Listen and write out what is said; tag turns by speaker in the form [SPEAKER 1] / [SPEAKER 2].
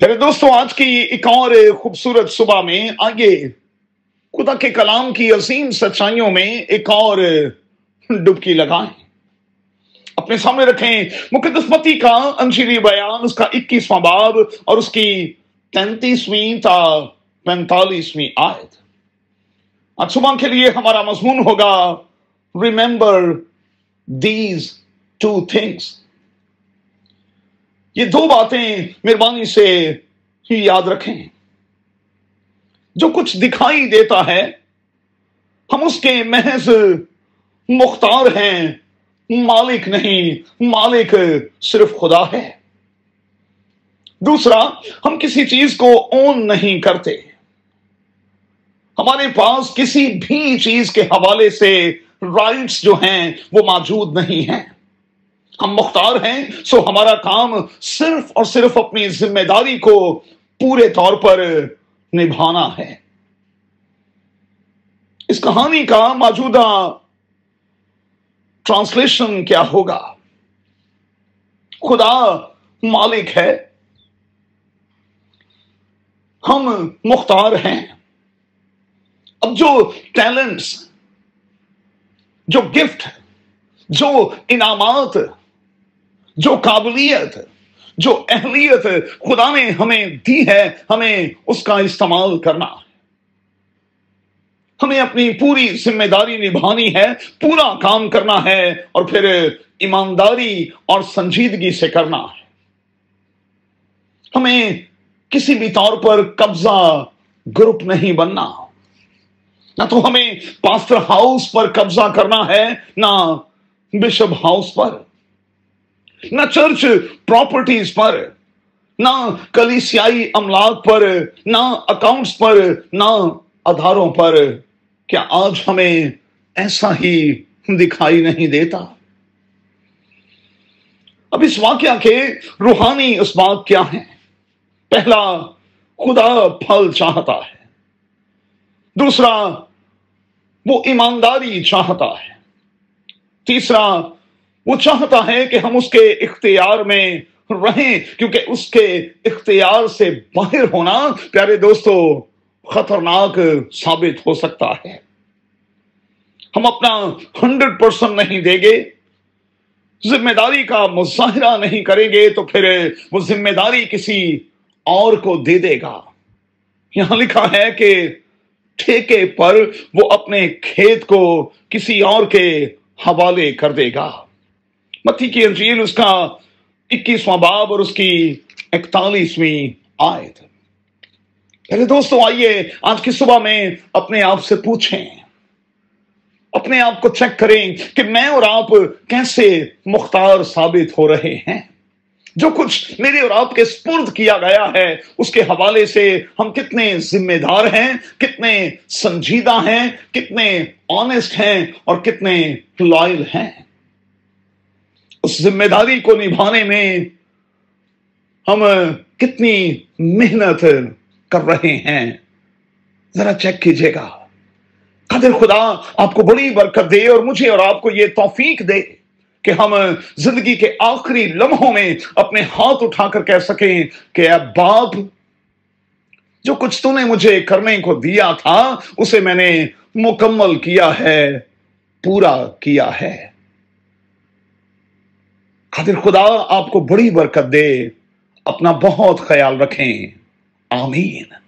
[SPEAKER 1] میرے دوستوں آج کی ایک اور خوبصورت صبح میں آگے خدا کے کلام کی عظیم سچائیوں میں ایک اور ڈبکی لگائیں۔ اپنے سامنے رکھیں مقدس متی کا انجیری بیان، اس کا اکیسواں باب اور اس کی تینتیسویں تا پینتالیسویں آیت۔ آج صبح کے لیے ہمارا مضمون ہوگا ریمبر دیز ٹو تھنگس یہ دو باتیں مہربانی سے ہی یاد رکھیں۔ جو کچھ دکھائی دیتا ہے، ہم اس کے محض مختار ہیں۔ مالک نہیں، مالک صرف خدا ہے۔ دوسرا، ہم کسی چیز کو اون نہیں کرتے۔ ہمارے پاس کسی بھی چیز کے حوالے سے رائٹس جو ہیں وہ موجود نہیں ہیں۔ ہم مختار ہیں، سو ہمارا کام صرف اور صرف اپنی ذمہ داری کو پورے طور پر نبھانا ہے۔ اس کہانی کا موجودہ ٹرانسلیشن کیا ہوگا؟ خدا مالک ہے۔ ہم مختار ہیں۔ اب جو ٹیلنٹس جو گفٹ جو انعامات جو قابلیت، جو اہلیت خدا نے ہمیں دی ہے، ہمیں اس کا استعمال کرنا۔ ہے ہمیں اپنی پوری ذمہ داری نبھانی ہے، پورا کام کرنا ہے اور پھر ایمانداری اور سنجیدگی سے کرنا۔ ہے ہمیں کسی بھی طور پر قبضہ گروپ نہیں بننا۔ نہ تو ہمیں پاسٹر ہاؤس پر قبضہ کرنا ہے، نہ بشپ ہاؤس پر۔ نہ چرچ پراپرٹیز پر، نہ کلیسیائی املاک پر، نہ اکاؤنٹس پر، نہ اداروں پر۔ کیا آج ہمیں ایسا ہی دکھائی نہیں دیتا؟ اب اس واقعہ کے روحانی اس بات کیا ہے پہلا، خدا پھل چاہتا ہے۔ دوسرا، وہ ایمانداری چاہتا ہے۔ تیسرا وہ چاہتا ہے کہ ہم اس کے اختیار میں رہیں، کیونکہ اس کے اختیار سے باہر ہونا، پیارے دوستو، خطرناک ثابت ہو سکتا ہے۔ ہم اپنا ہنڈریڈ پرسنٹ نہیں دیں گے، ذمہ داری کا مظاہرہ نہیں کریں گے تو پھر وہ ذمہ داری کسی اور کو دے دے گا۔ یہاں لکھا ہے کہ ٹھیکے پر وہ اپنے کھیت کو کسی اور کے حوالے کر دے گا۔ متی کی انجیل اس کا اکیسواں باب اور اس کی اکتالیسویں آیت پہلے دوستوں آئیے آج کی صبح میں اپنے آپ سے پوچھیں۔ اپنے آپ کو چیک کریں کہ میں اور آپ کیسے مختار ثابت ہو رہے ہیں۔ جو کچھ میرے اور آپ کے سپرد کیا گیا ہے، اس کے حوالے سے ہم کتنے ذمہ دار ہیں، کتنے سنجیدہ ہیں، کتنے آنےسٹ ہیں اور کتنے لائل ہیں۔ اس ذمہ داری کو نبھانے میں ہم کتنی محنت کر رہے ہیں۔ ذرا چیک کیجیے گا۔ قدر خدا، آپ کو بڑی برکت دے اور مجھے اور آپ کو یہ توفیق دے کہ ہم زندگی کے آخری لمحوں میں اپنے ہاتھ اٹھا کر کہہ سکیں کہ اے باپ، جو کچھ تو نے مجھے کرنے کو دیا تھا، اسے میں نے مکمل کیا ہے، پورا کیا ہے۔ قادر خدا آپ کو بڑی برکت دے اپنا بہت خیال رکھیں۔ آمین۔